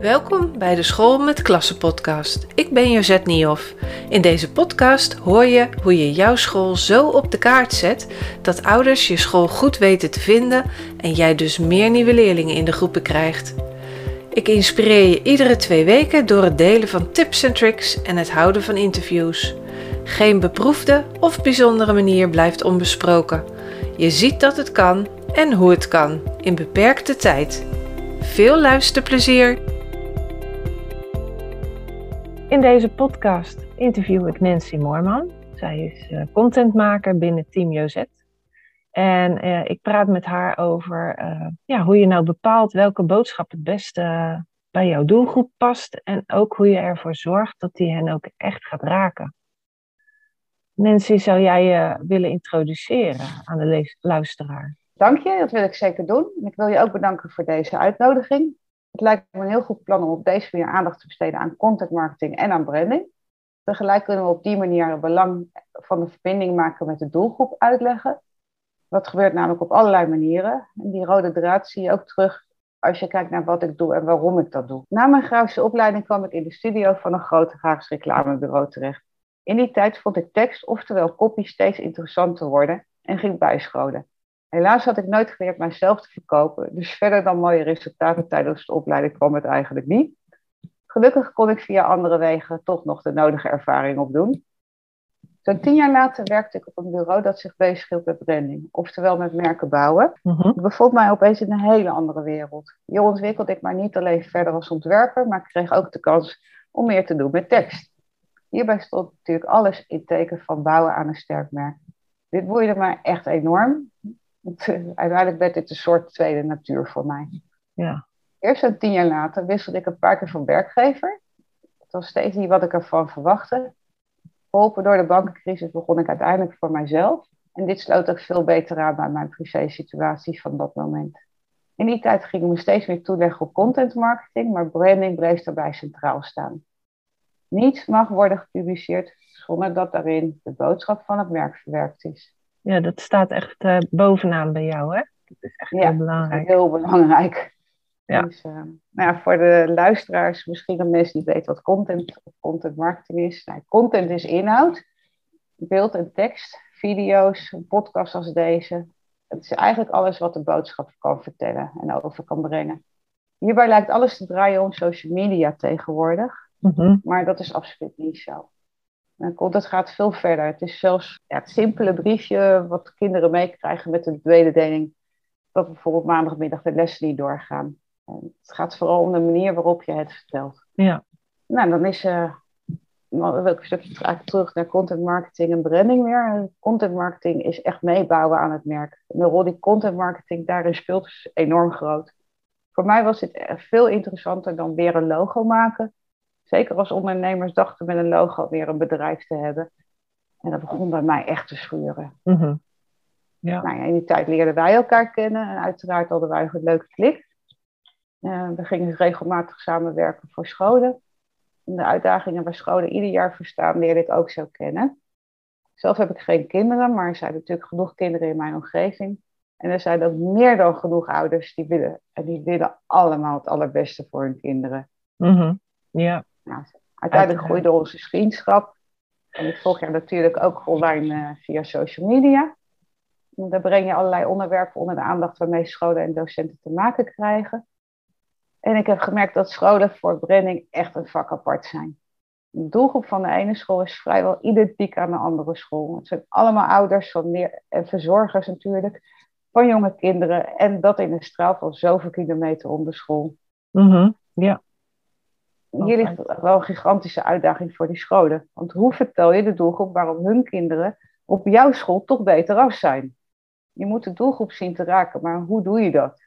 Welkom bij de School met Klassen podcast. Ik ben Josette Niehoff. In deze podcast hoor je hoe je jouw school zo op de kaart zet dat ouders je school goed weten te vinden en jij dus meer nieuwe leerlingen in de groepen krijgt. Ik inspireer je iedere twee weken door het delen van tips en tricks en het houden van interviews. Geen beproefde of bijzondere manier blijft onbesproken. Je ziet dat het kan en hoe het kan in beperkte tijd. Veel luisterplezier! In deze podcast interview ik Nancy Moorman. Zij is uh, contentmaker binnen Team Jozet. En uh, ik praat met haar over uh, ja, hoe je nou bepaalt welke boodschap het beste bij jouw doelgroep past. En ook hoe je ervoor zorgt dat die hen ook echt gaat raken. Nancy, zou jij je willen introduceren aan de luisteraar? Dank je, dat wil ik zeker doen. En ik wil je ook bedanken voor deze uitnodiging. Het lijkt me een heel goed plan om op deze manier aandacht te besteden aan content marketing en aan branding. Tegelijk kunnen we op die manier het belang van de verbinding maken met de doelgroep uitleggen. Dat gebeurt namelijk op allerlei manieren. En die rode draad zie je ook terug als je kijkt naar wat ik doe en waarom ik dat doe. Na mijn grafische opleiding kwam ik in de studio van een groot grafisch reclamebureau terecht. In die tijd vond ik tekst, oftewel copy, steeds interessanter worden en ging bijscholen. Helaas had ik nooit geleerd mijzelf te verkopen, dus verder dan mooie resultaten tijdens de opleiding kwam het eigenlijk niet. Gelukkig kon ik via andere wegen toch nog de nodige ervaring opdoen. Zo'n tien jaar later werkte ik op een bureau dat zich bezighield met branding, oftewel met merken bouwen. Mhm. Ik bevond mij opeens in een hele andere wereld. Hier ontwikkelde ik mij niet alleen verder als ontwerper, maar ik kreeg ook de kans om meer te doen met tekst. Hierbij stond natuurlijk alles in teken van bouwen aan een sterk merk. Dit boeide mij echt enorm. Uiteindelijk werd dit een soort tweede natuur voor mij. Ja. Eerst zo'n tien jaar later wisselde ik een paar keer van werkgever. Het was steeds niet wat ik ervan verwachtte. Geholpen door de bankencrisis begon ik uiteindelijk voor mijzelf. En dit sloot ook veel beter aan bij mijn privé-situatie van dat moment. In die tijd ging ik me steeds meer toeleggen op content marketing, maar branding bleef daarbij centraal staan. Niets mag worden gepubliceerd zonder dat daarin de boodschap van het merk verwerkt is. Ja, dat staat echt uh, bovenaan bij jou, hè? Dat is echt Ja, heel belangrijk. Heel belangrijk. Ja. Dus, uh, nou ja, voor de luisteraars, misschien dat mensen niet weten wat content of content marketing is. Nou, content is inhoud, beeld en tekst, video's, een podcast als deze. Het is eigenlijk alles wat de boodschap kan vertellen en over kan brengen. Hierbij lijkt alles te draaien om social media tegenwoordig, Mhm. maar dat is absoluut niet zo. Content gaat veel verder. Het is zelfs ja, het simpele briefje wat kinderen meekrijgen met de mededeling dat bijvoorbeeld maandagmiddag de lessen niet doorgaan. En het gaat vooral om de manier waarop je het vertelt. Ja. Nou, dan is uh, stukje terug naar content marketing en branding weer. En Content marketing is echt meebouwen aan het merk. En de rol die content marketing daarin speelt is enorm groot. Voor mij was dit veel interessanter dan weer een logo maken. Zeker als ondernemers dachten met een logo weer een bedrijf te hebben. En dat begon bij mij echt te schuren. Mhm. Ja. Nou ja, in die tijd leerden wij elkaar kennen en uiteraard hadden wij een leuke klik. Uh, we gingen regelmatig samenwerken voor scholen. En de uitdagingen bij scholen ieder jaar verstaan leerde ik ook zo kennen. Zelf heb ik geen kinderen, maar er zijn natuurlijk genoeg kinderen in mijn omgeving. En er zijn ook meer dan genoeg ouders die willen. En die willen allemaal het allerbeste voor hun kinderen. Mhm. Ja. Nou, uiteindelijk groeide onze vriendschap. En ik volg je natuurlijk ook online eh, via social media. En Daar breng je allerlei onderwerpen onder de aandacht waarmee scholen en docenten te maken krijgen. En ik heb gemerkt dat scholen voor branding echt een vak apart zijn. De doelgroep van de ene school is vrijwel identiek aan de andere school. Het zijn allemaal ouders van meer, en verzorgers natuurlijk, van jonge kinderen. En dat in een straal van zoveel kilometer om de school. Mhm. Ja. Hier ligt wel een gigantische uitdaging voor die scholen. Want hoe vertel je de doelgroep waarom hun kinderen op jouw school toch beter af zijn? Je moet de doelgroep zien te raken, maar hoe doe je dat?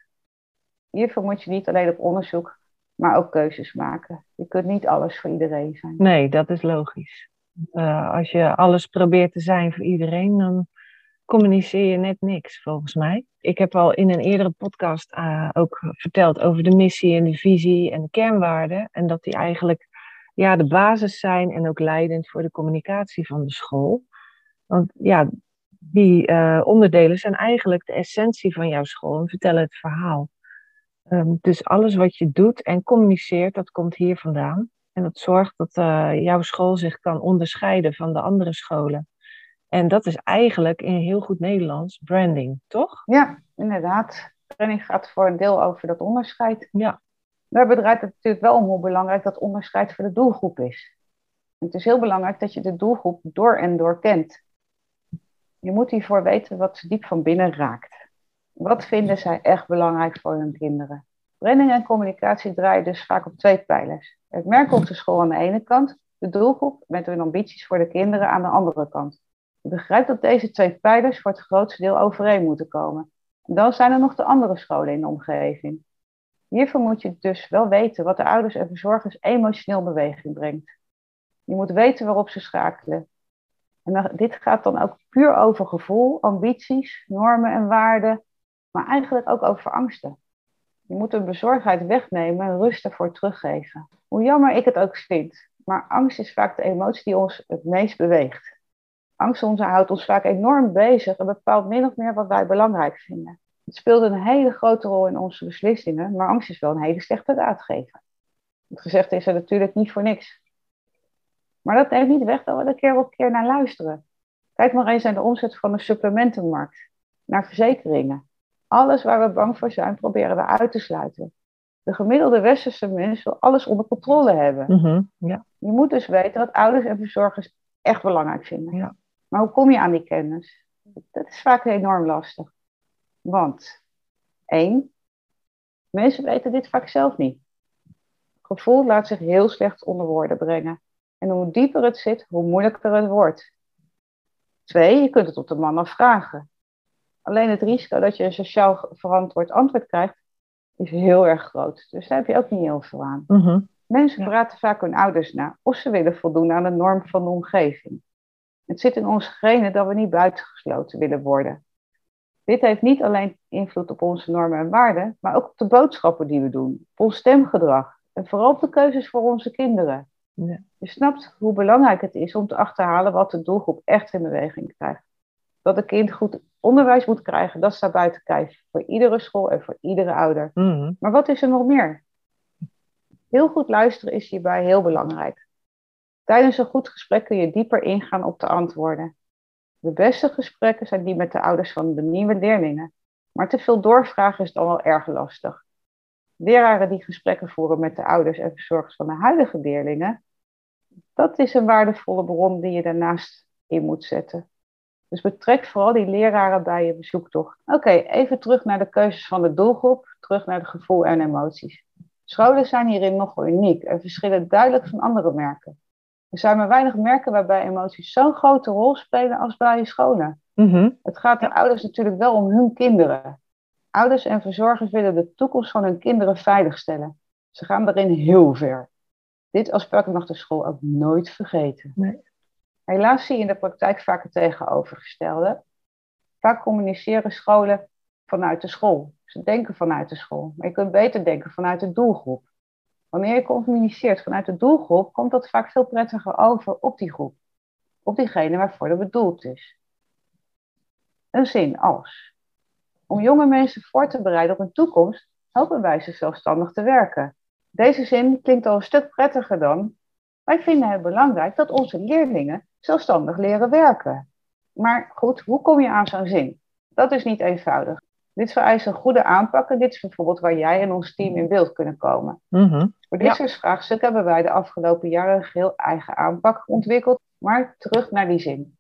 Hiervoor moet je niet alleen op onderzoek, maar ook keuzes maken. Je kunt niet alles voor iedereen zijn. Nee, dat is logisch. Eh, als je alles probeert te zijn voor iedereen, dan communiceer je net niks, volgens mij. Ik heb al in een eerdere podcast eh, ook verteld over de missie en de visie en de kernwaarden. En dat die eigenlijk ja, de basis zijn en ook leidend voor de communicatie van de school. Want ja, die eh, onderdelen zijn eigenlijk de essentie van jouw school en vertellen het verhaal. Ehm, dus alles wat je doet en communiceert, dat komt hier vandaan. En dat zorgt dat uh, jouw school zich kan onderscheiden van de andere scholen. En dat is eigenlijk in heel goed Nederlands branding, toch? Ja, inderdaad. Branding gaat voor een deel over dat onderscheid. Ja. Daarbij draait het natuurlijk wel om hoe belangrijk dat onderscheid voor de doelgroep is. Het is heel belangrijk dat je de doelgroep door en door kent. Je moet hiervoor weten wat ze diep van binnen raakt. Wat vinden zij echt belangrijk voor hun kinderen? Branding en communicatie draaien dus vaak op twee pijlers. Het merk op de school aan de ene kant, de doelgroep met hun ambities voor de kinderen aan de andere kant. Begrijpt dat deze twee pijlers voor het grootste deel overeen moeten komen. En dan zijn er nog de andere scholen in de omgeving. Hiervoor moet je dus wel weten wat de ouders en verzorgers emotioneel beweging brengt. Je moet weten waarop ze schakelen. En dit gaat dan ook puur over gevoel, ambities, normen en waarden, maar eigenlijk ook over angsten. Je moet een bezorgdheid wegnemen en rust ervoor teruggeven. Hoe jammer ik het ook vind, maar angst is vaak de emotie die ons het meest beweegt. Angst ons houdt ons vaak enorm bezig en bepaalt min of meer wat wij belangrijk vinden. Het speelt een hele grote rol in onze beslissingen, maar angst is wel een hele slechte raadgever. Het gezegde is er natuurlijk niet voor niks. Maar dat neemt niet weg dat we er keer op keer naar luisteren. Kijk maar eens naar de omzet van de supplementenmarkt, naar verzekeringen. Alles waar we bang voor zijn, proberen we uit te sluiten. De gemiddelde westerse mens wil alles onder controle hebben. Mhm, ja. Je moet dus weten wat ouders en verzorgers echt belangrijk vinden. Ja. Maar hoe kom je aan die kennis? Dat is vaak enorm lastig. Want, één, mensen weten dit vaak zelf niet. Gevoel laat zich heel slecht onder woorden brengen. En hoe dieper het zit, hoe moeilijker het wordt. Twee, je kunt het op de man afvragen. Alleen het risico dat je een sociaal verantwoord antwoord krijgt, is heel erg groot. Dus daar heb je ook niet heel veel aan. Mhm. Mensen praten vaak hun ouders na of ze willen voldoen aan de norm van de omgeving. Het zit in onze genen dat we niet buitengesloten willen worden. Dit heeft niet alleen invloed op onze normen en waarden, maar ook op de boodschappen die we doen, op ons stemgedrag en vooral op de keuzes voor onze kinderen. Ja. Je snapt hoe belangrijk het is om te achterhalen wat de doelgroep echt in beweging krijgt. Dat een kind goed onderwijs moet krijgen, dat staat buiten kijf. Voor iedere school en voor iedere ouder. Mhm. Maar wat is er nog meer? Heel goed luisteren is hierbij heel belangrijk. Tijdens een goed gesprek kun je dieper ingaan op de antwoorden. De beste gesprekken zijn die met de ouders van de nieuwe leerlingen. Maar te veel doorvragen is dan wel erg lastig. Leraren die gesprekken voeren met de ouders en verzorgers van de huidige leerlingen, dat is een waardevolle bron die je daarnaast in moet zetten. Dus betrek vooral die leraren bij je bezoektocht. Oké, even terug naar de keuzes van de doelgroep, terug naar de gevoel en emoties. Scholen zijn hierin nogal uniek en verschillen duidelijk van andere merken. Er zijn maar weinig merken waarbij emoties zo'n grote rol spelen als bij scholen. Mhm. Het gaat de ouders natuurlijk wel om hun kinderen. Ouders en verzorgers willen de toekomst van hun kinderen veiligstellen. Ze gaan daarin heel ver. Dit aspect mag de school ook nooit vergeten. Nee. Helaas zie je in de praktijk vaak het tegenovergestelde. Vaak communiceren scholen vanuit de school. Ze denken vanuit de school. Maar je kunt beter denken vanuit de doelgroep. Wanneer je communiceert vanuit de doelgroep, komt dat vaak veel prettiger over op die groep. Op diegene waarvoor dat bedoeld is. Een zin als: Om jonge mensen voor te bereiden op een toekomst, helpen wij ze zelfstandig te werken. Deze zin klinkt al een stuk prettiger dan: Wij vinden het belangrijk dat onze leerlingen zelfstandig leren werken. Maar goed, hoe kom je aan zo'n zin? Dat is niet eenvoudig. Dit vereist een goede aanpak en dit is bijvoorbeeld waar jij en ons team in beeld kunnen komen. Mhm. Voor dit Ja. soort vraagstukken hebben wij de afgelopen jaren een geheel eigen aanpak ontwikkeld, maar terug naar die zin.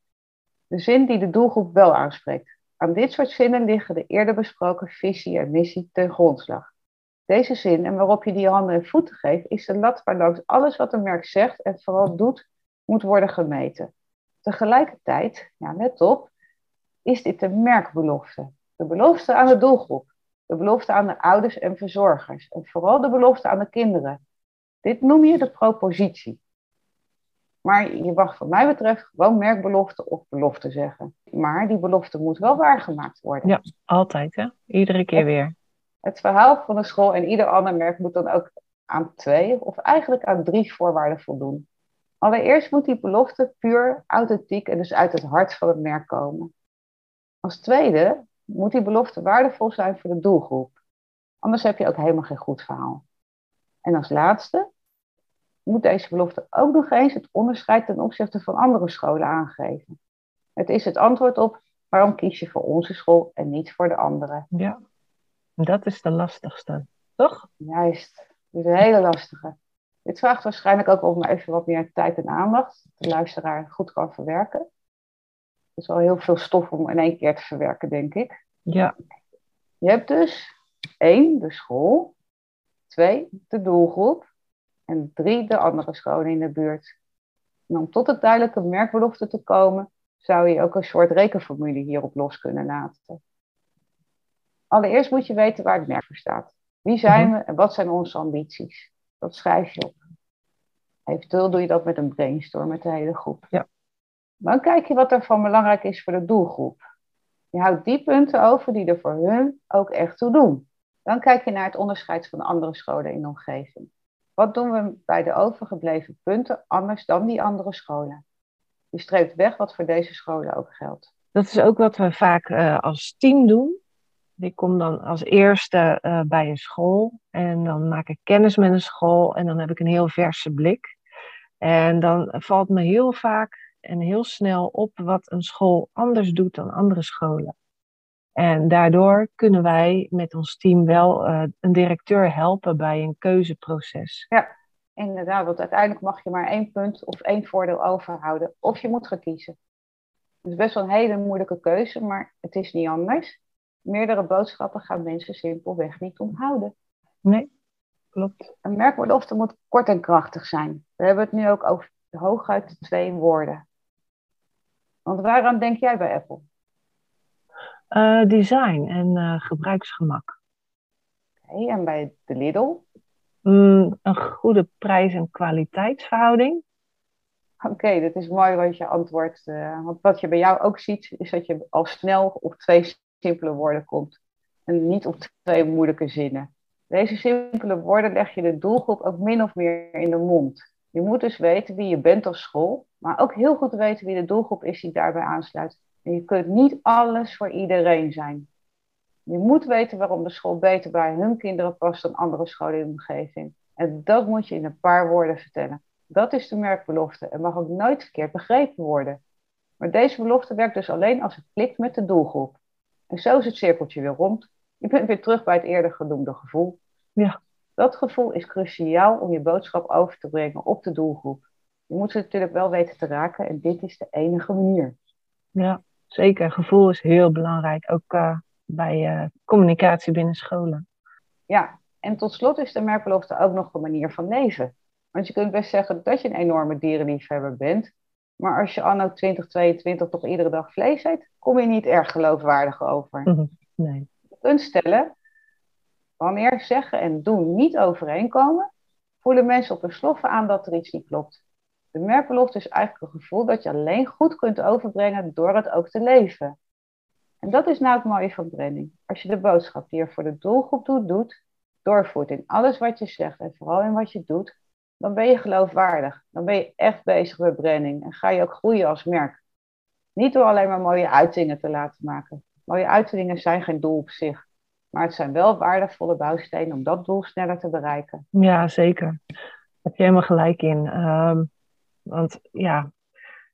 De zin die de doelgroep wel aanspreekt. Aan dit soort zinnen liggen de eerder besproken visie en missie ten grondslag. Deze zin en waarop je die handen en voeten geeft, is de lat waarlangs alles wat een merk zegt en vooral doet, moet worden gemeten. Tegelijkertijd, ja, let op, is dit de merkbelofte. De belofte aan de doelgroep. De belofte aan de ouders en verzorgers. En vooral de belofte aan de kinderen. Dit noem je de propositie. Maar je mag wat mij betreft gewoon merkbelofte of belofte zeggen. Maar die belofte moet wel waargemaakt worden. Ja. Altijd, hè? Iedere keer weer. Het verhaal van de school en ieder ander merk moet dan ook aan twee of eigenlijk aan drie voorwaarden voldoen. Allereerst moet die belofte puur, authentiek en dus uit het hart van het merk komen. Als tweede moet die belofte waardevol zijn voor de doelgroep. Anders heb je ook helemaal geen goed verhaal. En als laatste moet deze belofte ook nog eens het onderscheid ten opzichte van andere scholen aangeven. Het is het antwoord op waarom kies je voor onze school en niet voor de andere. Ja, dat is de lastigste, toch? Juist, dat is een hele lastige. Dit vraagt waarschijnlijk ook om even wat meer tijd en aandacht. Dat de luisteraar goed kan verwerken. Is wel heel veel stof om in één keer te verwerken, denk ik. Ja. Je hebt dus één, de school. Twee, de doelgroep. En drie, de andere scholen in de buurt. En om tot het duidelijke merkbelofte te komen, zou je ook een soort rekenformule hierop los kunnen laten. Allereerst moet je weten waar het merk voor staat. Wie zijn Mhm. we en wat zijn onze ambities? Dat schrijf je op. Eventueel doe je dat met een brainstorm met de hele groep. Ja. Dan kijk je wat er van belangrijk is voor de doelgroep. Je houdt die punten over die er voor hun ook echt toe doen. Dan kijk je naar het onderscheid van de andere scholen in de omgeving. Wat doen we bij de overgebleven punten anders dan die andere scholen? Je streept weg wat voor deze scholen ook geldt. Dat is ook wat we vaak eh, als team doen. Ik kom dan als eerste eh, bij een school en dan maak ik kennis met een school en dan heb ik een heel verse blik. En dan valt me heel vaak en heel snel op wat een school anders doet dan andere scholen. En daardoor kunnen wij met ons team wel eh, een directeur helpen bij een keuzeproces. Inderdaad, want uiteindelijk mag je maar één punt of één voordeel overhouden. Of je moet gaan kiezen. Het is best wel een hele moeilijke keuze, maar het is niet anders. Meerdere boodschappen gaan mensen simpelweg niet onthouden. Nee, klopt. Een merkbelofte moet kort en krachtig zijn. We hebben het nu ook over hooguit twee woorden. Want waaraan denk jij bij Apple? Eh, design en eh, gebruiksgemak. Oké, en bij de Lidl? Mm, een goede prijs- en kwaliteitsverhouding. Oké, dat is mooi wat je antwoordt. eh, want wat je bij jou ook ziet, is dat je al snel op twee simpele woorden komt. En niet op twee moeilijke zinnen. Deze simpele woorden leg je de doelgroep ook min of meer in de mond. Je moet dus weten wie je bent als school, maar ook heel goed weten wie de doelgroep is die daarbij aansluit. En je kunt niet alles voor iedereen zijn. Je moet weten waarom de school beter bij hun kinderen past dan andere scholen in de omgeving. En dat moet je in een paar woorden vertellen. Dat is de merkbelofte en mag ook nooit verkeerd begrepen worden. Maar deze belofte werkt dus alleen als het klikt met de doelgroep. En zo is het cirkeltje weer rond. Je bent weer terug bij het eerder genoemde gevoel. Ja. Dat gevoel is cruciaal om je boodschap over te brengen op de doelgroep. Je moet ze natuurlijk wel weten te raken en dit is de enige manier. Ja, zeker. Gevoel is heel belangrijk, ook eh, bij eh, communicatie binnen scholen. Ja, en tot slot is de merkbelofte ook nog een manier van leven. Want je kunt best zeggen dat je een enorme dierenliefhebber bent. Maar als je anno 2022 toch iedere dag vlees eet, kom je niet erg geloofwaardig over. Mhm. Nee. Je kunt stellen, wanneer zeggen en doen niet overeenkomen, voelen mensen op hun sloffen aan dat er iets niet klopt. De merkbelofte is eigenlijk een gevoel dat je alleen goed kunt overbrengen door het ook te leven. En dat is nou het mooie van branding. Als je de boodschap die er voor de doelgroep doet, doet, doorvoert in alles wat je zegt en vooral in wat je doet, dan ben je geloofwaardig. Dan ben je echt bezig met branding en ga je ook groeien als merk. Niet door alleen maar mooie uitingen te laten maken. Mooie uitingen zijn geen doel op zich, maar het zijn wel waardevolle bouwstenen om dat doel sneller te bereiken. Ja, zeker. Daar heb je helemaal gelijk in. Ehm, want ja,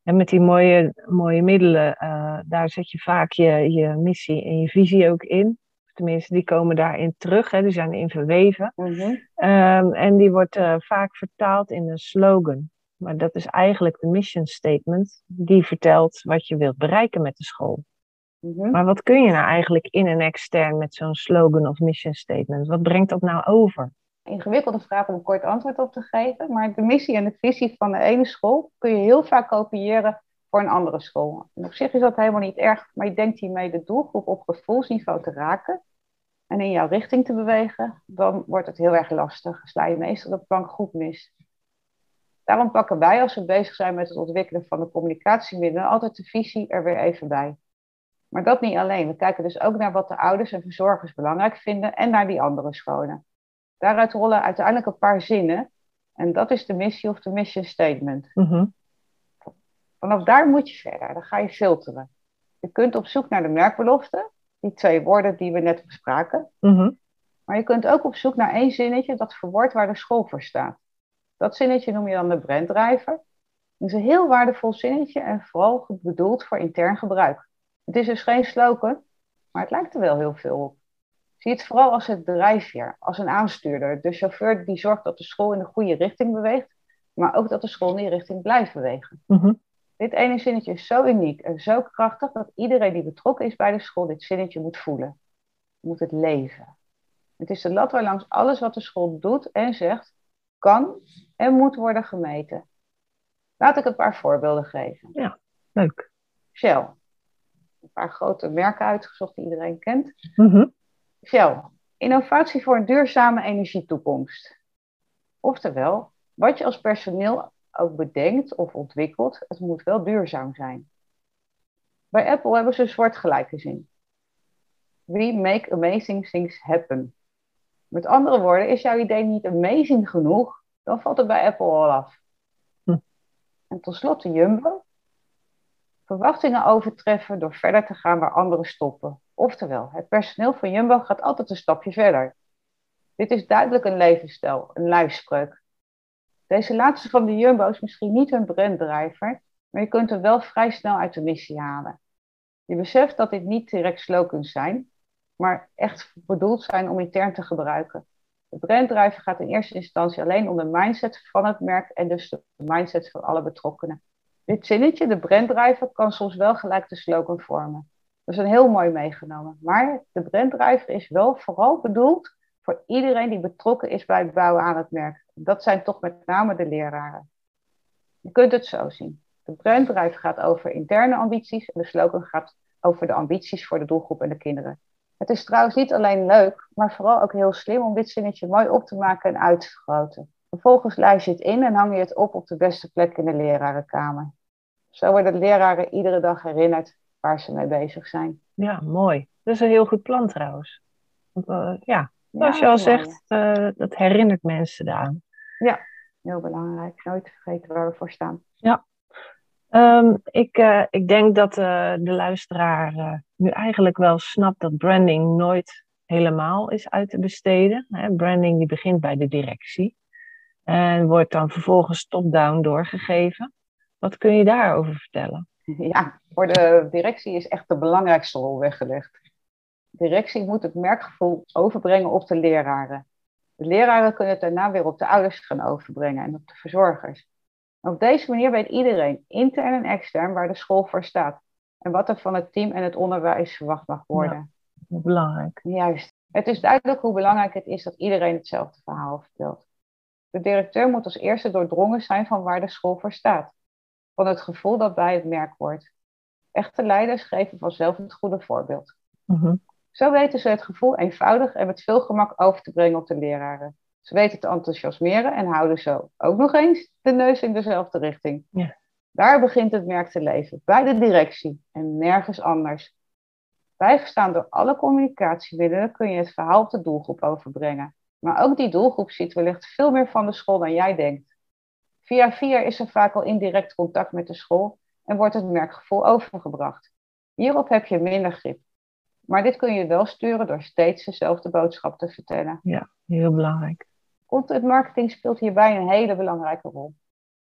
en met die mooie, mooie middelen, eh, daar zet je vaak je, je missie en je visie ook in. Tenminste, die komen daarin terug, hè, die zijn erin verweven. Ehm, en die wordt eh, vaak vertaald in een slogan. Maar dat is eigenlijk de mission statement, die vertelt wat je wilt bereiken met de school. Mhm. Maar wat kun je nou eigenlijk in en extern met zo'n slogan of mission statement? Wat brengt dat nou over? Ingewikkelde vraag om een kort antwoord op te geven, maar de missie en de visie van de ene school kun je heel vaak kopiëren voor een andere school. En op zich is dat helemaal niet erg, maar je denkt hiermee de doelgroep op gevoelsniveau te raken en in jouw richting te bewegen, dan wordt het heel erg lastig. Sla je meestal de plank goed mis. Daarom pakken wij, als we bezig zijn met het ontwikkelen van de communicatiemiddelen, altijd de visie er weer even bij. Maar dat niet alleen. We kijken dus ook naar wat de ouders en verzorgers belangrijk vinden en naar die andere scholen. Daaruit rollen uiteindelijk een paar zinnen. En dat is de missie of de mission statement. Mhm. Vanaf daar moet je verder. Dan ga je filteren. Je kunt op zoek naar de merkbelofte. Die twee woorden die we net bespraken. Mhm. Maar je kunt ook op zoek naar één zinnetje dat verwoordt waar de school voor staat. Dat zinnetje noem je dan de branddrijver. Het is een heel waardevol zinnetje en vooral bedoeld voor intern gebruik. Het is dus geen slogan, maar het lijkt er wel heel veel op. Zie het vooral als het drijfveer, als een aanstuurder. De chauffeur die zorgt dat de school in de goede richting beweegt, maar ook dat de school in die richting blijft bewegen. Mhm. Dit ene zinnetje is zo uniek en zo krachtig dat iedereen die betrokken is bij de school dit zinnetje moet voelen. Moet het leven. Het is de lat waarlangs alles wat de school doet en zegt, kan en moet worden gemeten. Laat ik een paar voorbeelden geven. Leuk. Shell. Een paar grote merken uitgezocht die iedereen kent. Mhm. Shell. Innovatie voor een duurzame energietoekomst. Oftewel, wat je als personeel ook bedenkt of ontwikkelt, het moet wel duurzaam zijn. Bij Apple hebben ze een soortgelijke zin. We make amazing things happen. Met andere woorden, is jouw idee niet amazing genoeg, dan valt het bij Apple al af. Hm. En tot slot de Jumbo. Verwachtingen overtreffen door verder te gaan waar anderen stoppen. Oftewel, het personeel van Jumbo gaat altijd een stapje verder. Dit is duidelijk een levensstijl, een lijfspreuk. Deze laatste van de Jumbo is misschien niet hun branddrijver, maar je kunt er wel vrij snel uit de missie halen. Je beseft dat dit niet direct slogans zijn, maar echt bedoeld zijn om intern te gebruiken. De branddrijver gaat in eerste instantie alleen om de mindset van het merk en dus de mindset van alle betrokkenen. Dit zinnetje, de branddrijver, kan soms wel gelijk de slogan vormen. Dat is een heel mooi meegenomen. Maar de branddrijver is wel vooral bedoeld voor iedereen die betrokken is bij het bouwen aan het merk. Dat zijn toch met name de leraren. Je kunt het zo zien. De branddrijver gaat over interne ambities en de slogan gaat over de ambities voor de doelgroep en de kinderen. Het is trouwens niet alleen leuk, maar vooral ook heel slim om dit zinnetje mooi op te maken en uit te vergroten. Vervolgens lijst je het in en hang je het op op de beste plek in de lerarenkamer. Zo worden de leraren iedere dag herinnerd waar ze mee bezig zijn. Ja, mooi. Dat is een heel goed plan trouwens. Want, eh, ja, zoals Ja, je al zegt, eh, dat herinnert mensen eraan. Heel belangrijk. Nooit vergeten waar we voor staan. Ehm, ik, eh, ik denk dat de luisteraar nu eigenlijk wel snapt dat branding nooit helemaal is uit te besteden. Hè, branding die begint bij de directie en wordt dan vervolgens top-down doorgegeven. Wat kun je daarover vertellen? Ja, voor de directie is echt de belangrijkste rol weggelegd. Directie moet het merkgevoel overbrengen op de leraren. De leraren kunnen het daarna weer op de ouders gaan overbrengen en op de verzorgers. En op deze manier weet iedereen, intern en extern, waar de school voor staat. En wat er van het team en het onderwijs verwacht mag worden. Belangrijk. Juist. Het is duidelijk hoe belangrijk het is dat iedereen hetzelfde verhaal vertelt. De directeur moet als eerste doordrongen zijn van waar de school voor staat. Van het gevoel dat bij het merk hoort. Echte leiders geven vanzelf het goede voorbeeld. Mhm. Zo weten ze het gevoel eenvoudig en met veel gemak over te brengen op de leraren. Ze weten te enthousiasmeren en houden zo ook nog eens de neus in dezelfde richting. Ja. Daar begint het merk te leven, bij de directie en nergens anders. Bijgestaan door alle communicatiemiddelen kun je het verhaal op de doelgroep overbrengen. Maar ook die doelgroep ziet wellicht veel meer van de school dan jij denkt. Via via is er vaak al indirect contact met de school en wordt het merkgevoel overgebracht. Hierop heb je minder grip. Maar dit kun je wel sturen door steeds dezelfde boodschap te vertellen. Heel belangrijk. Content marketing speelt hierbij een hele belangrijke rol.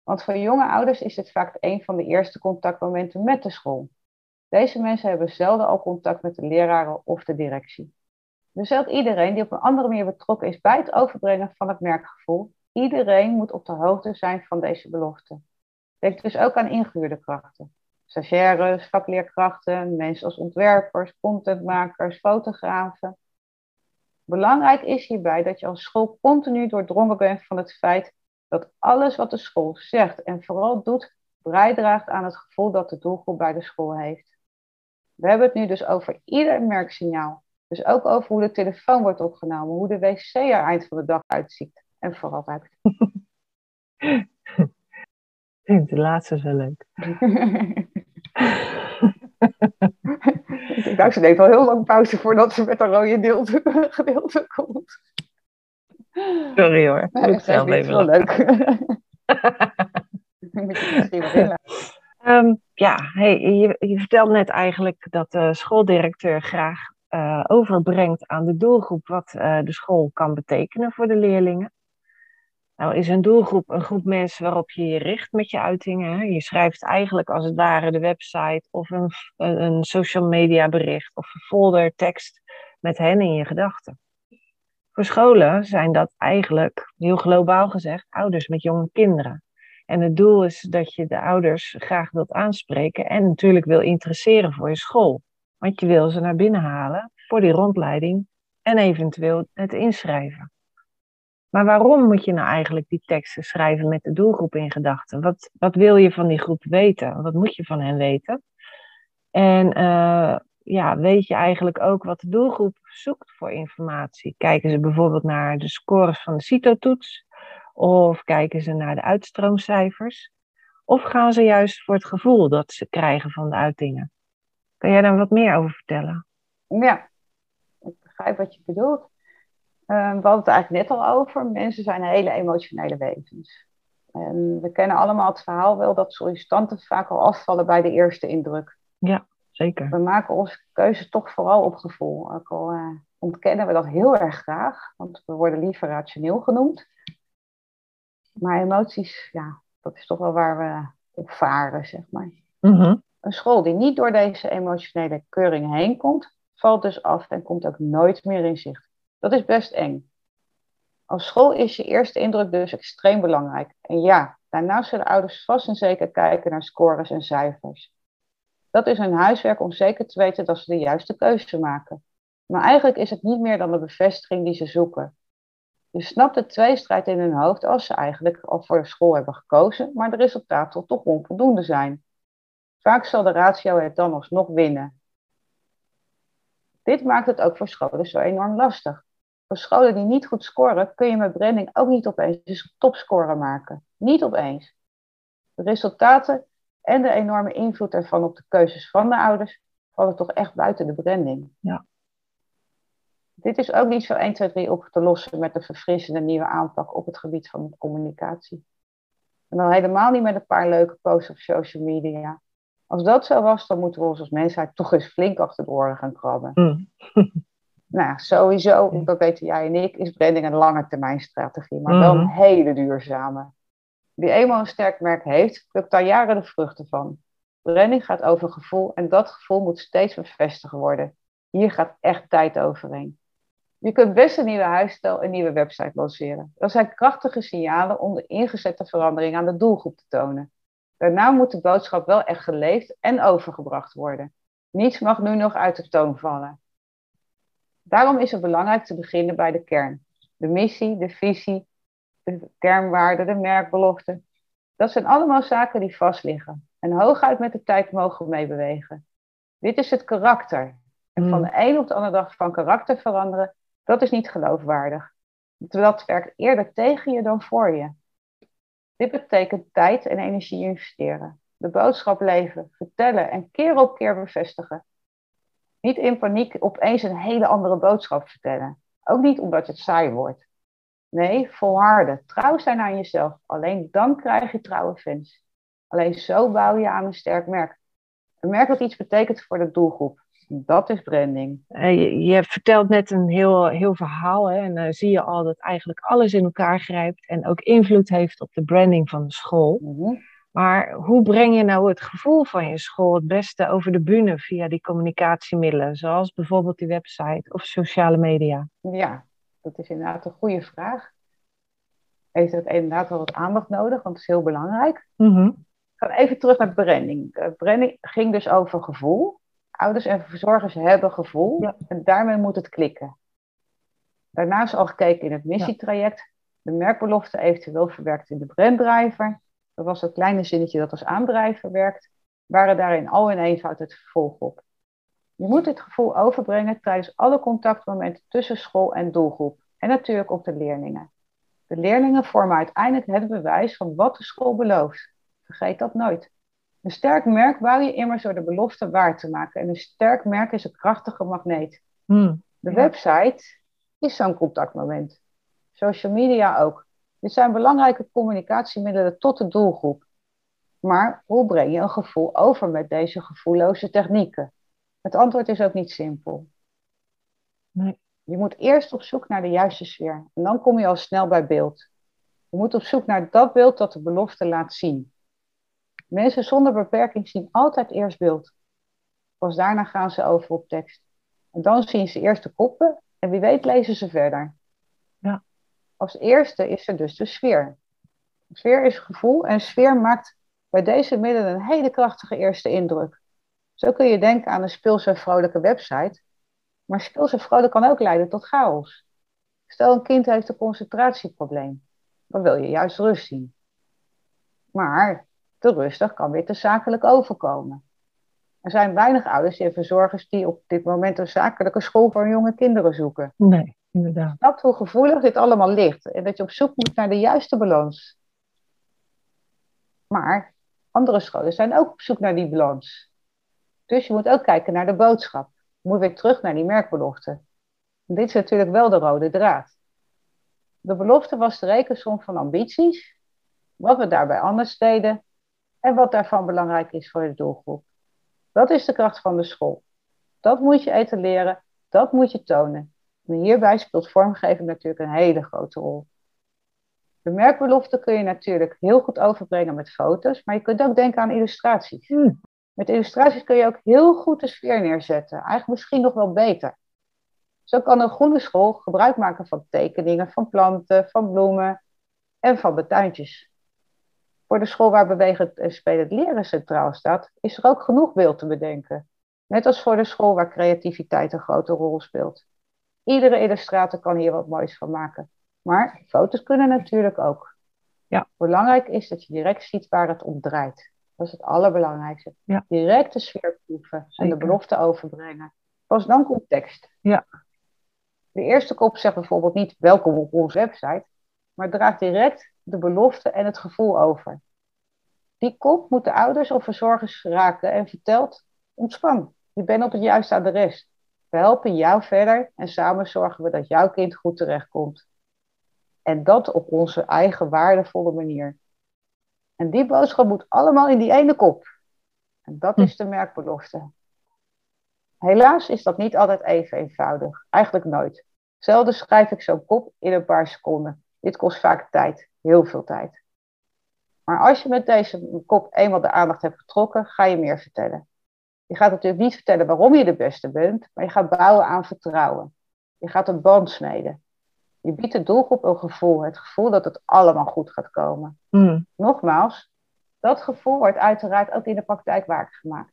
Want voor jonge ouders is dit vaak een van de eerste contactmomenten met de school. Deze mensen hebben zelden al contact met de leraren of de directie. Dus ook iedereen die op een andere manier betrokken is bij het overbrengen van het merkgevoel, iedereen moet op de hoogte zijn van deze belofte. Denk dus ook aan ingehuurde krachten. Stagiaires, vakleerkrachten, mensen als ontwerpers, contentmakers, fotografen. Belangrijk is hierbij dat je als school continu doordrongen bent van het feit dat alles wat de school zegt en vooral doet, bijdraagt aan het gevoel dat de doelgroep bij de school heeft. We hebben het nu dus over ieder merksignaal. Dus ook over hoe de telefoon wordt opgenomen, hoe de wc er eind van de dag uitziet. En vooral vind de laatste zo leuk. Ik dacht, ze neemt al heel lang pauze voordat ze met een rode deelte, gedeelte komt. Sorry hoor. Ik zelf is even wel leuk. Moet je misschien wel inlaten. Ehm, ja, hey, je, je vertelt net eigenlijk dat de schooldirecteur graag uh, overbrengt aan de doelgroep wat uh, de school kan betekenen voor de leerlingen. Nou is een doelgroep een groep mensen waarop je je richt met je uitingen. Je schrijft eigenlijk als het ware de website of een, een social media bericht of een folder tekst met hen in je gedachten. Voor scholen zijn dat eigenlijk, heel globaal gezegd, ouders met jonge kinderen. En het doel is dat je de ouders graag wilt aanspreken en natuurlijk wil interesseren voor je school. Want je wil ze naar binnen halen voor die rondleiding en eventueel het inschrijven. Maar waarom moet je nou eigenlijk die teksten schrijven met de doelgroep in gedachten? Wat, wat wil je van die groep weten? Wat moet je van hen weten? En uh, ja, weet je eigenlijk ook wat de doelgroep zoekt voor informatie? Kijken ze bijvoorbeeld naar de scores van de CITO-toets? Of kijken ze naar de uitstroomcijfers? Of gaan ze juist voor het gevoel dat ze krijgen van de uitingen? Kan jij daar wat meer over vertellen? Ja, ik begrijp wat je bedoelt. Uh, we hadden het eigenlijk net al over. Mensen zijn hele emotionele wezens. En we kennen allemaal het verhaal wel dat sollicitanten vaak al afvallen bij de eerste indruk. Ja, zeker. We maken onze keuze toch vooral op gevoel. Ook al uh, ontkennen we dat heel erg graag, want we worden liever rationeel genoemd. Maar emoties, ja, dat is toch wel waar we op varen, zeg maar. Mm Een school die niet door deze emotionele keuring heen komt, valt dus af en komt ook nooit meer in zicht. Dat is best eng. Als school is je eerste indruk dus extreem belangrijk. En ja, daarnaast zullen ouders vast en zeker kijken naar scores en cijfers. Dat is hun huiswerk om zeker te weten dat ze de juiste keuze maken. Maar eigenlijk is het niet meer dan de bevestiging die ze zoeken. Je snapt de tweestrijd in hun hoofd als ze eigenlijk al voor de school hebben gekozen, maar de resultaten toch onvoldoende zijn. Vaak zal de ratio het dan alsnog winnen. Dit maakt het ook voor scholen zo enorm lastig. Voor scholen die niet goed scoren, kun je met branding ook niet opeens een topscorer maken. Niet opeens. De resultaten en de enorme invloed ervan op de keuzes van de ouders vallen toch echt buiten de branding. Ja. Dit is ook niet zo 1, 2, 3 op te lossen met een verfrissende nieuwe aanpak op het gebied van communicatie. En dan helemaal niet met een paar leuke posts op social media. Als dat zo was, dan moeten we ons als mensheid toch eens flink achter de oren gaan krabben. Mm. nou, sowieso, dat weten jij en ik, is branding een lange termijn strategie, maar wel een Mhm. hele duurzame. Wie eenmaal een sterk merk heeft, plukt daar jaren de vruchten van. Branding gaat over gevoel en dat gevoel moet steeds bevestigd worden. Hier gaat echt tijd overheen. Je kunt best een nieuwe huisstijl en nieuwe website lanceren. Dat zijn krachtige signalen om de ingezette verandering aan de doelgroep te tonen. Daarna moet de boodschap wel echt geleefd en overgebracht worden. Niets mag nu nog uit de toon vallen. Daarom is het belangrijk te beginnen bij de kern. De missie, de visie, de kernwaarden, de merkbelofte. Dat zijn allemaal zaken die vastliggen en hooguit met de tijd mogen meebewegen. Dit is het karakter. En van de een op de andere dag van karakter veranderen, dat is niet geloofwaardig. Dat werkt eerder tegen je dan voor je. Dit betekent tijd en energie investeren. De boodschap leven, vertellen en keer op keer bevestigen. Niet in paniek opeens een hele andere boodschap vertellen. Ook niet omdat het saai wordt. Nee, volharden. Trouw zijn aan jezelf. Alleen dan krijg je trouwe fans. Alleen zo bouw je aan een sterk merk. Een merk dat iets betekent voor de doelgroep. Dat is branding. Eh, je, je vertelt net een heel, heel verhaal hè, en dan zie je al dat eigenlijk alles in elkaar grijpt en ook invloed heeft op de branding van de school. Mhm. Maar hoe breng je nou het gevoel van je school het beste over de bühne via die communicatiemiddelen, zoals bijvoorbeeld die website of sociale media? Ja, dat is inderdaad een goede vraag. Heeft het inderdaad wel wat aandacht nodig, want het is heel belangrijk. Mhm. Ik ga even terug naar branding. Eh, branding ging dus over gevoel. Ouders en verzorgers hebben gevoel Ja. en daarmee moet het klikken. Daarnaast al gekeken in het missietraject, de merkbelofte eventueel verwerkt in de branddriver. Dat was dat kleine zinnetje dat als aandrijver werkt, waren daarin al in eenvoud het vervolg op. Je moet dit gevoel overbrengen tijdens alle contactmomenten tussen school en doelgroep en natuurlijk op de leerlingen. De leerlingen vormen uiteindelijk het bewijs van wat de school belooft. Vergeet dat nooit. Een sterk merk bouw je immers door de belofte waar te maken. En een sterk merk is een krachtige magneet. Hmm. De Ja. website is zo'n contactmoment. Social media ook. Dit zijn belangrijke communicatiemiddelen tot de doelgroep. Maar hoe breng je een gevoel over met deze gevoelloze technieken? Het antwoord is ook niet simpel. Nee. Je moet eerst op zoek naar de juiste sfeer. En dan kom je al snel bij beeld. Je moet op zoek naar dat beeld dat de belofte laat zien. Mensen zonder beperking zien altijd eerst beeld. Pas daarna gaan ze over op tekst. En dan zien ze eerst de koppen en wie weet lezen ze verder. Als eerste is er dus de sfeer. Sfeer is gevoel en sfeer maakt bij deze middelen een hele krachtige eerste indruk. Zo kun je denken aan een speelse en vrolijke website. Maar speels en vrolijk kan ook leiden tot chaos. Stel een kind heeft een concentratieprobleem. Dan wil je juist rust zien. Maar te rustig kan weer te zakelijk overkomen. Er zijn weinig ouders en verzorgers die op dit moment een zakelijke school voor jonge kinderen zoeken. Nee, inderdaad. Snap hoe gevoelig dit allemaal ligt en dat je op zoek moet naar de juiste balans. Maar andere scholen zijn ook op zoek naar die balans. Dus je moet ook kijken naar de boodschap. Je moet weer terug naar die merkbelofte. Dit is natuurlijk wel de rode draad. De belofte was de rekensom van ambities, wat we daarbij anders deden en wat daarvan belangrijk is voor de doelgroep. Dat is de kracht van de school. Dat moet je etaleren, dat moet je tonen. En hierbij speelt vormgeving natuurlijk een hele grote rol. De merkbelofte kun je natuurlijk heel goed overbrengen met foto's, maar je kunt ook denken aan illustraties. Hmm. Met illustraties kun je ook heel goed de sfeer neerzetten, eigenlijk misschien nog wel beter. Zo kan een groene school gebruik maken van tekeningen, van planten, van bloemen en van de tuintjes. Voor de school waar bewegend en spelend leren centraal staat, is er ook genoeg beeld te bedenken. Net als voor de school waar creativiteit een grote rol speelt. Iedere illustrator kan hier wat moois van maken. Maar foto's kunnen natuurlijk ook. Ja. Belangrijk is dat je direct ziet waar het om draait. Dat is het allerbelangrijkste. Ja. Direct de sfeer proeven en de belofte overbrengen. Pas dan komt tekst. Ja. De eerste kop zegt bijvoorbeeld niet welkom op onze website, maar draagt direct de belofte en het gevoel over. Die kop moet de ouders of verzorgers raken en vertelt: ontspan, je bent op het juiste adres. We helpen jou verder en samen zorgen we dat jouw kind goed terechtkomt. En dat op onze eigen waardevolle manier. En die boodschap moet allemaal in die ene kop. En dat is de merkbelofte. Helaas is dat niet altijd even eenvoudig. Eigenlijk nooit. Zelden schrijf ik zo'n kop in een paar seconden. Dit kost vaak tijd, heel veel tijd. Maar als je met deze kop eenmaal de aandacht hebt getrokken, ga je meer vertellen. Je gaat natuurlijk niet vertellen waarom je de beste bent, maar je gaat bouwen aan vertrouwen. Je gaat een band smeden. Je biedt de doelgroep een gevoel, het gevoel dat het allemaal goed gaat komen. Hmm. Nogmaals, dat gevoel wordt uiteraard ook in de praktijk waargemaakt.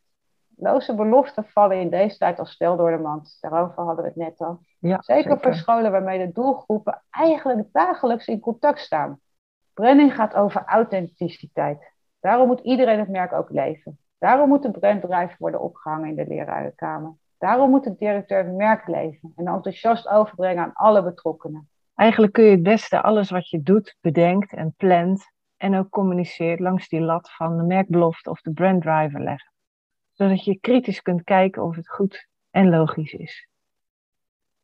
Loze beloften vallen in deze tijd als stel door de mand. Daarover hadden we het net al. Ja, Zeker, voor scholen waarmee de doelgroepen eigenlijk dagelijks in contact staan. Branding gaat over authenticiteit. Daarom moet iedereen het merk ook leven. Daarom moet de branddrive worden opgehangen in de lerarenkamer. Daarom moet de directeur het merk leven en enthousiast overbrengen aan alle betrokkenen. Eigenlijk kun je het beste alles wat je doet, bedenkt en plant en ook communiceert langs die lat van de merkbelofte of de branddriver leggen. Zodat je kritisch kunt kijken of het goed en logisch is.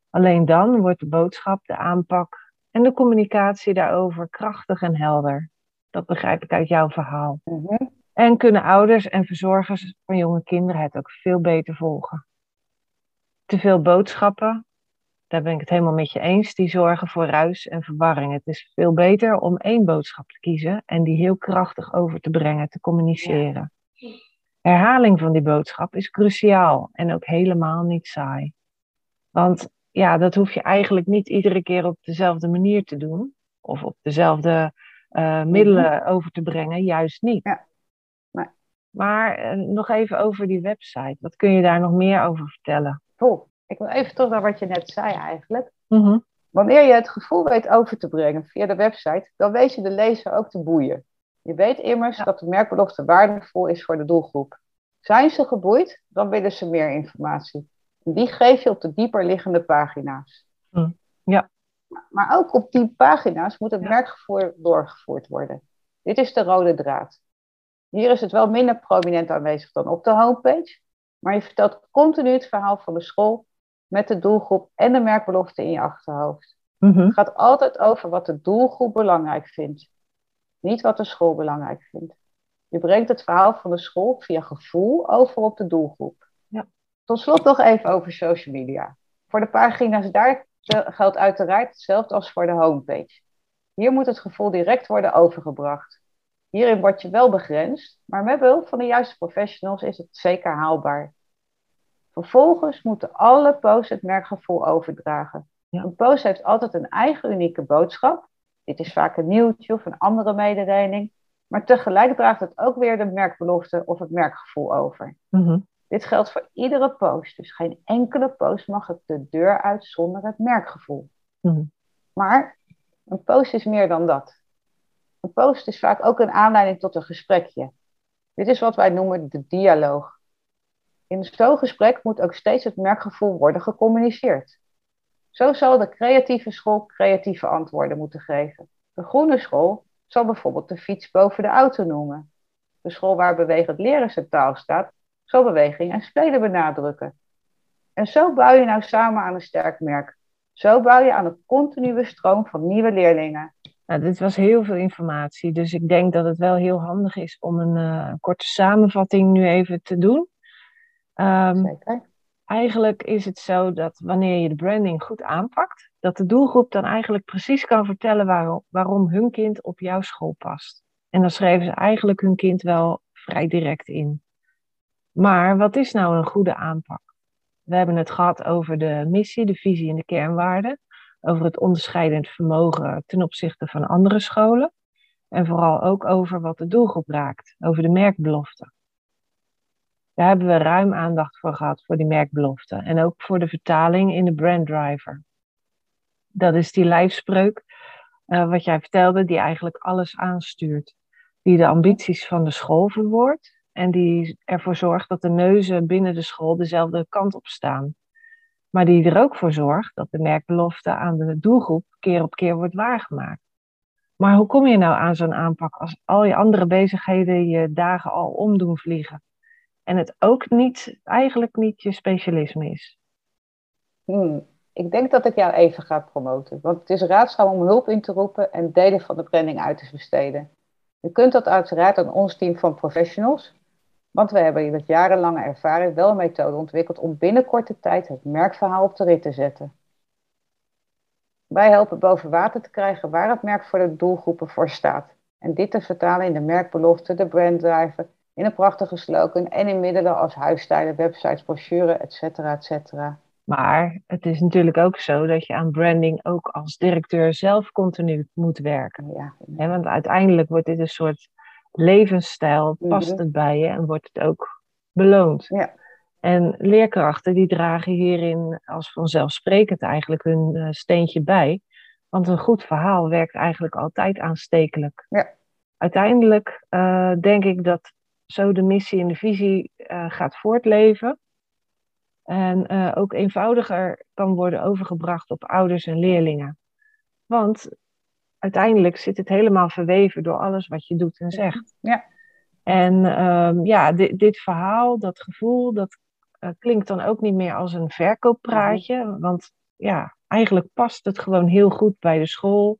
Alleen dan wordt de boodschap, de aanpak en de communicatie daarover krachtig en helder. Dat begrijp ik uit jouw verhaal. Mhm. En kunnen ouders en verzorgers van jonge kinderen het ook veel beter volgen. Te veel boodschappen, daar ben ik het helemaal met je eens, die zorgen voor ruis en verwarring. Het is veel beter om één boodschap te kiezen en die heel krachtig over te brengen, te communiceren. Herhaling van die boodschap is cruciaal en ook helemaal niet saai. Want ja, dat hoef je eigenlijk niet iedere keer op dezelfde manier te doen of op dezelfde uh, middelen over te brengen, juist niet. Ja. Maar uh, nog even over die website. Wat kun je daar nog meer over vertellen? Top. Ik wil even terug naar wat je net zei eigenlijk. Mm -hmm. Wanneer je het gevoel weet over te brengen via de website, dan weet je de lezer ook te boeien. Je weet immers ja. dat de merkbelofte waardevol is voor de doelgroep. Zijn ze geboeid, dan willen ze meer informatie. Die geef je op de dieper liggende pagina's. Mm. Ja. Maar ook op die pagina's moet het ja. merkgevoer doorgevoerd worden. Dit is de rode draad. Hier is het wel minder prominent aanwezig dan op de homepage, maar je vertelt continu het verhaal van de school met de doelgroep en de merkbelofte in je achterhoofd. Mm -hmm. Het gaat altijd over wat de doelgroep belangrijk vindt, niet wat de school belangrijk vindt. Je brengt het verhaal van de school via gevoel over op de doelgroep. Ja. Tot slot nog even over social media. Voor de pagina's daar geldt uiteraard hetzelfde als voor de homepage. Hier moet het gevoel direct worden overgebracht. Hierin word je wel begrensd, maar met behulp van de juiste professionals is het zeker haalbaar. Vervolgens moeten alle posts het merkgevoel overdragen. Een post heeft altijd een eigen unieke boodschap. Dit is vaak een nieuwtje of een andere mededeling. Maar tegelijk draagt het ook weer de merkbelofte of het merkgevoel over. Mhm. Dit geldt voor iedere post. Dus geen enkele post mag het de deur uit zonder het merkgevoel. Mhm. Maar een post is meer dan dat. Een post is vaak ook een aanleiding tot een gesprekje. Dit is wat wij noemen de dialoog. In zo'n gesprek moet ook steeds het merkgevoel worden gecommuniceerd. Zo zal de creatieve school creatieve antwoorden moeten geven. De groene school zal bijvoorbeeld de fiets boven de auto noemen. De school waar bewegend leren centraal staat, zal beweging en spelen benadrukken. En zo bouw je nou samen aan een sterk merk. Zo bouw je aan een continue stroom van nieuwe leerlingen. Nou, dit was heel veel informatie, dus ik denk dat het wel heel handig is om een uh, korte samenvatting nu even te doen. Um, Zeker. Eigenlijk is het zo dat wanneer je de branding goed aanpakt, dat de doelgroep dan eigenlijk precies kan vertellen waarom, waarom hun kind op jouw school past. En dan schrijven ze eigenlijk hun kind wel vrij direct in. Maar wat is nou een goede aanpak? We hebben het gehad over de missie, de visie en de kernwaarden. Over het onderscheidend vermogen ten opzichte van andere scholen. En vooral ook over wat de doelgroep raakt, over de merkbelofte. Daar hebben we ruim aandacht voor gehad, voor die merkbelofte. En ook voor de vertaling in de branddriver. Dat is die lijfspreuk, uh, wat jij vertelde, die eigenlijk alles aanstuurt. Die de ambities van de school verwoordt en die ervoor zorgt dat de neuzen binnen de school dezelfde kant op staan. Maar die er ook voor zorgt dat de merkbelofte aan de doelgroep keer op keer wordt waargemaakt. Maar hoe kom je nou aan zo'n aanpak als al je andere bezigheden je dagen al om doen vliegen? En het ook niet, eigenlijk niet je specialisme is. Hmm. Ik denk dat ik jou even ga promoten. Want het is raadzaam om hulp in te roepen en delen van de branding uit te besteden. Je kunt dat uiteraard aan ons team van professionals. Want we hebben met jarenlange ervaring wel een methode ontwikkeld om binnen korte tijd het merkverhaal op de rit te zetten. Wij helpen boven water te krijgen waar het merk voor de doelgroepen voor staat. En dit te vertalen in de merkbelofte, de branddriver in een prachtige slogan en in middelen als huisstijlen, websites, brochure, etc. etc. Maar het is natuurlijk ook zo dat je aan branding ook als directeur zelf continu moet werken. Ja. want uiteindelijk wordt dit een soort levensstijl, past Mhm. het bij je en wordt het ook beloond. Ja. En leerkrachten die dragen hierin als vanzelfsprekend eigenlijk hun eh, steentje bij. Want een goed verhaal werkt eigenlijk altijd aanstekelijk. Ja. Uiteindelijk eh, denk ik dat zo de missie en de visie eh, gaat voortleven. En ook eenvoudiger kan worden overgebracht op ouders en leerlingen. Want uiteindelijk zit het helemaal verweven door alles wat je doet en zegt. Ja. En ehm, ja, dit, dit verhaal, dat gevoel, dat eh, klinkt dan ook niet meer als een verkooppraatje. Want ja, eigenlijk past het gewoon heel goed bij de school,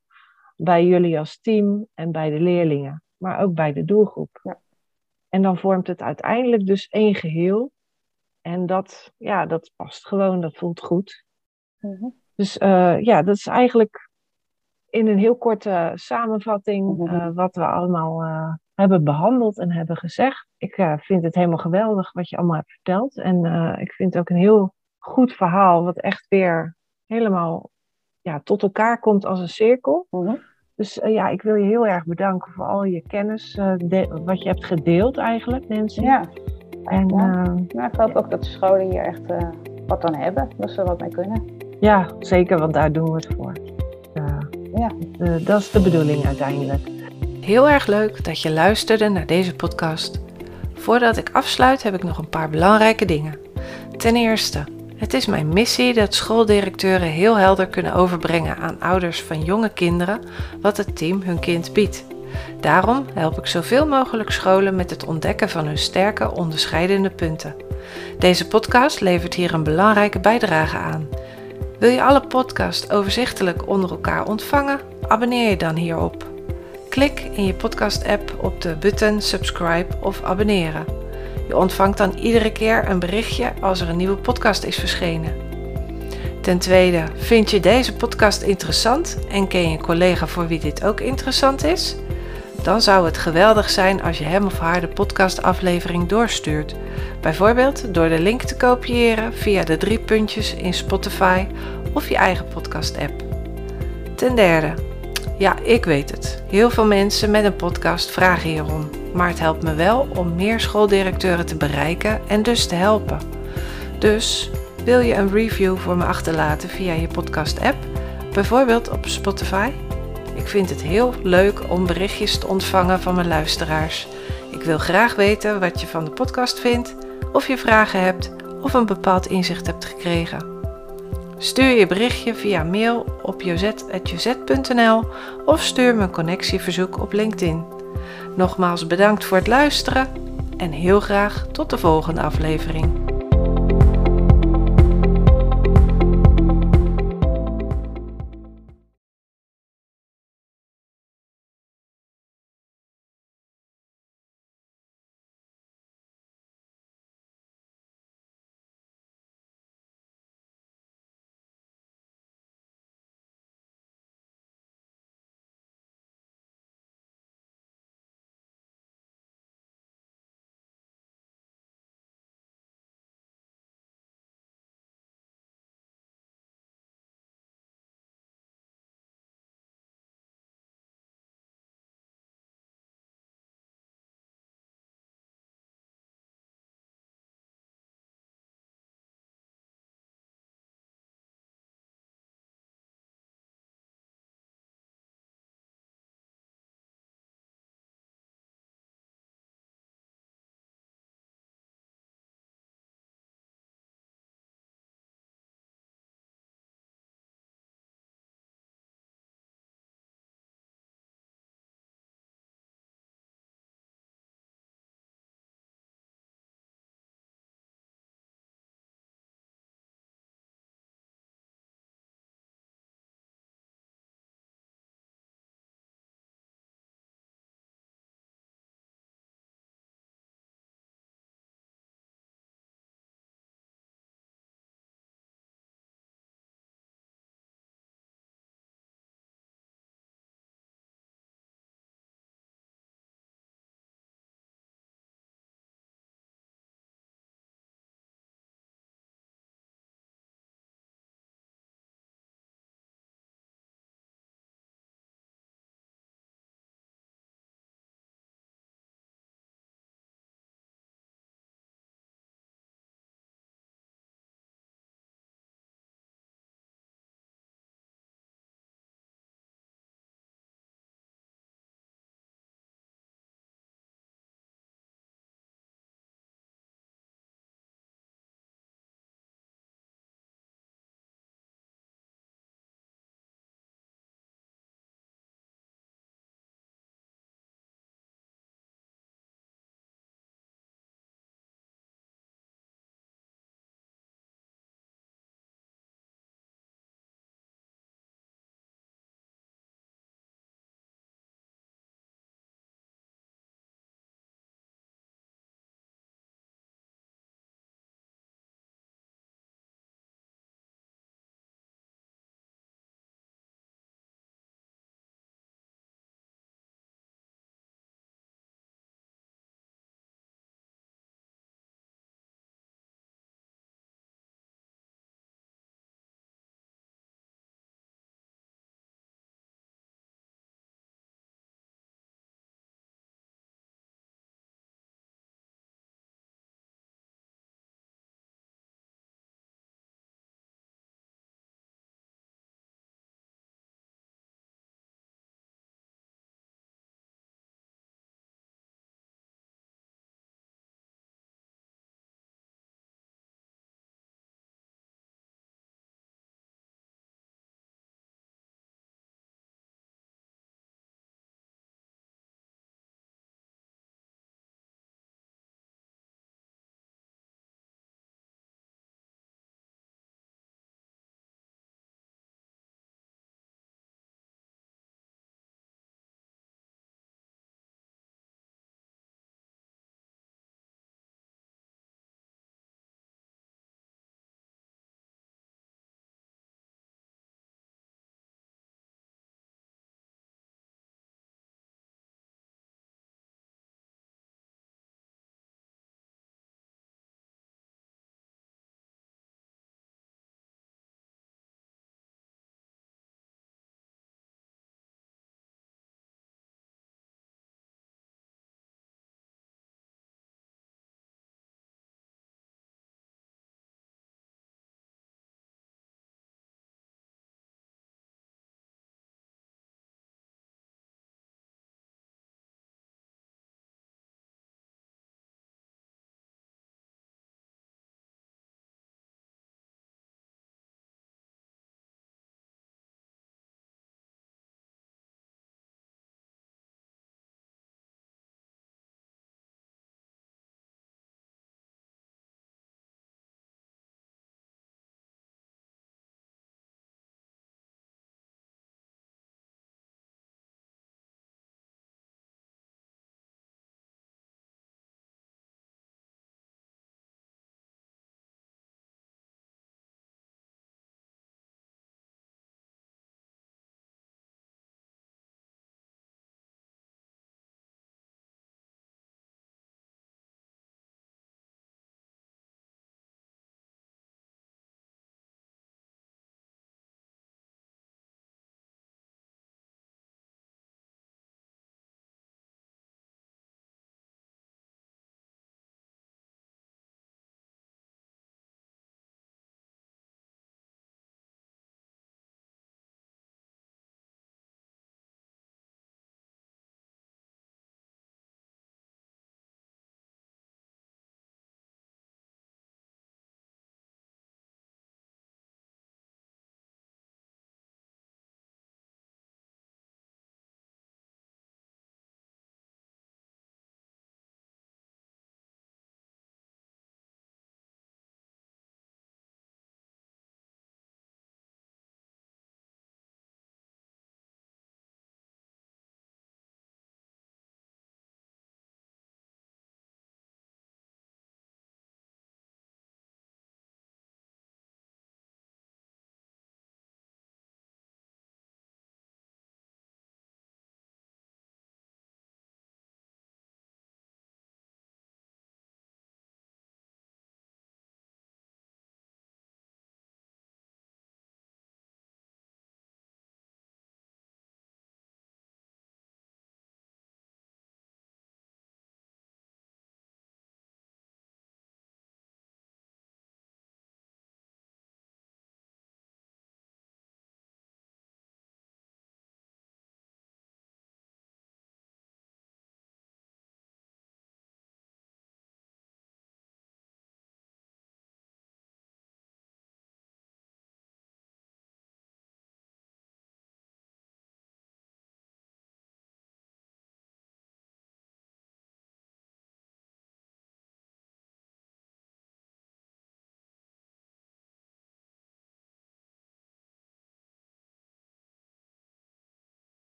bij jullie als team en bij de leerlingen. Maar ook bij de doelgroep. Ja. En dan vormt het uiteindelijk dus één geheel. En dat, ja, dat past gewoon, dat voelt goed. Mhm. Dus eh, ja, dat is eigenlijk in een heel korte samenvatting Mhm. eh, wat we allemaal eh, hebben behandeld en hebben gezegd. Ik eh, vind het helemaal geweldig wat je allemaal hebt verteld. En ik vind het ook een heel goed verhaal, wat echt weer helemaal ja, tot elkaar komt als een cirkel. Mhm. Dus ja, ik wil je heel erg bedanken voor al je kennis, de- wat je hebt gedeeld eigenlijk, Nancy. Ja. En Ja. Nou, ik hoop ook dat de scholen hier echt wat aan hebben, dat ze er wat mee kunnen. ja, zeker, want daar doen we het voor. Ja. eh, dat is de bedoeling uiteindelijk. Heel erg leuk dat je luisterde naar deze podcast. Voordat ik afsluit heb ik nog een paar belangrijke dingen. Ten eerste, het is mijn missie dat schooldirecteuren heel helder kunnen overbrengen aan ouders van jonge kinderen wat het team hun kind biedt. Daarom help ik zoveel mogelijk scholen met het ontdekken van hun sterke onderscheidende punten. Deze podcast levert hier een belangrijke bijdrage aan. Wil je alle podcasts overzichtelijk onder elkaar ontvangen? Abonneer je dan hierop. Klik in je podcast-app op de button subscribe of abonneren. Je ontvangt dan iedere keer een berichtje als er een nieuwe podcast is verschenen. Ten tweede, vind je deze podcast interessant en ken je een collega voor wie dit ook interessant is? Dan zou het geweldig zijn als je hem of haar de podcastaflevering doorstuurt. Bijvoorbeeld door de link te kopiëren via de drie puntjes in Spotify of je eigen podcast-app. Ten derde, ja, ik weet het. Heel veel mensen met een podcast vragen hierom. Maar het helpt me wel om meer schooldirecteuren te bereiken en dus te helpen. Dus wil je een review voor me achterlaten via je podcast-app, bijvoorbeeld op Spotify? Ik vind het heel leuk om berichtjes te ontvangen van mijn luisteraars. Ik wil graag weten wat je van de podcast vindt, of je vragen hebt of een bepaald inzicht hebt gekregen. Stuur je berichtje via mail op jozet.jozet.nl of stuur me een connectieverzoek op LinkedIn. Nogmaals bedankt voor het luisteren en heel graag tot de volgende aflevering.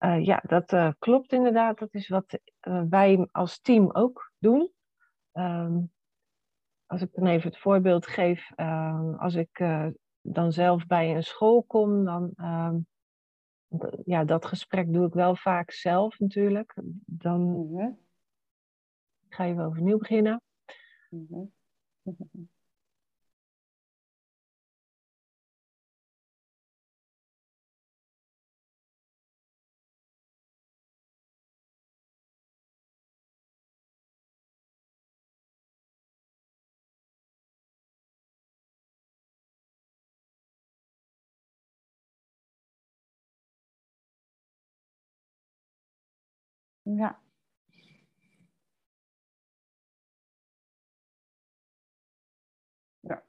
Uh, ja, dat uh, klopt inderdaad. Dat is wat uh, wij als team ook doen. Um, als ik dan even het voorbeeld geef, um, als ik dan zelf bij een school kom, dan um, ja, dat gesprek doe ik wel vaak zelf natuurlijk. Dan mm -hmm. ga je wel overnieuw beginnen. Mm -hmm. Ja. Ja.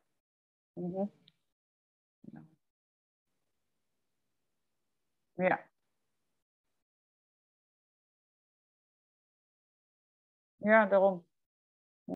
Ja. Ja, daarom.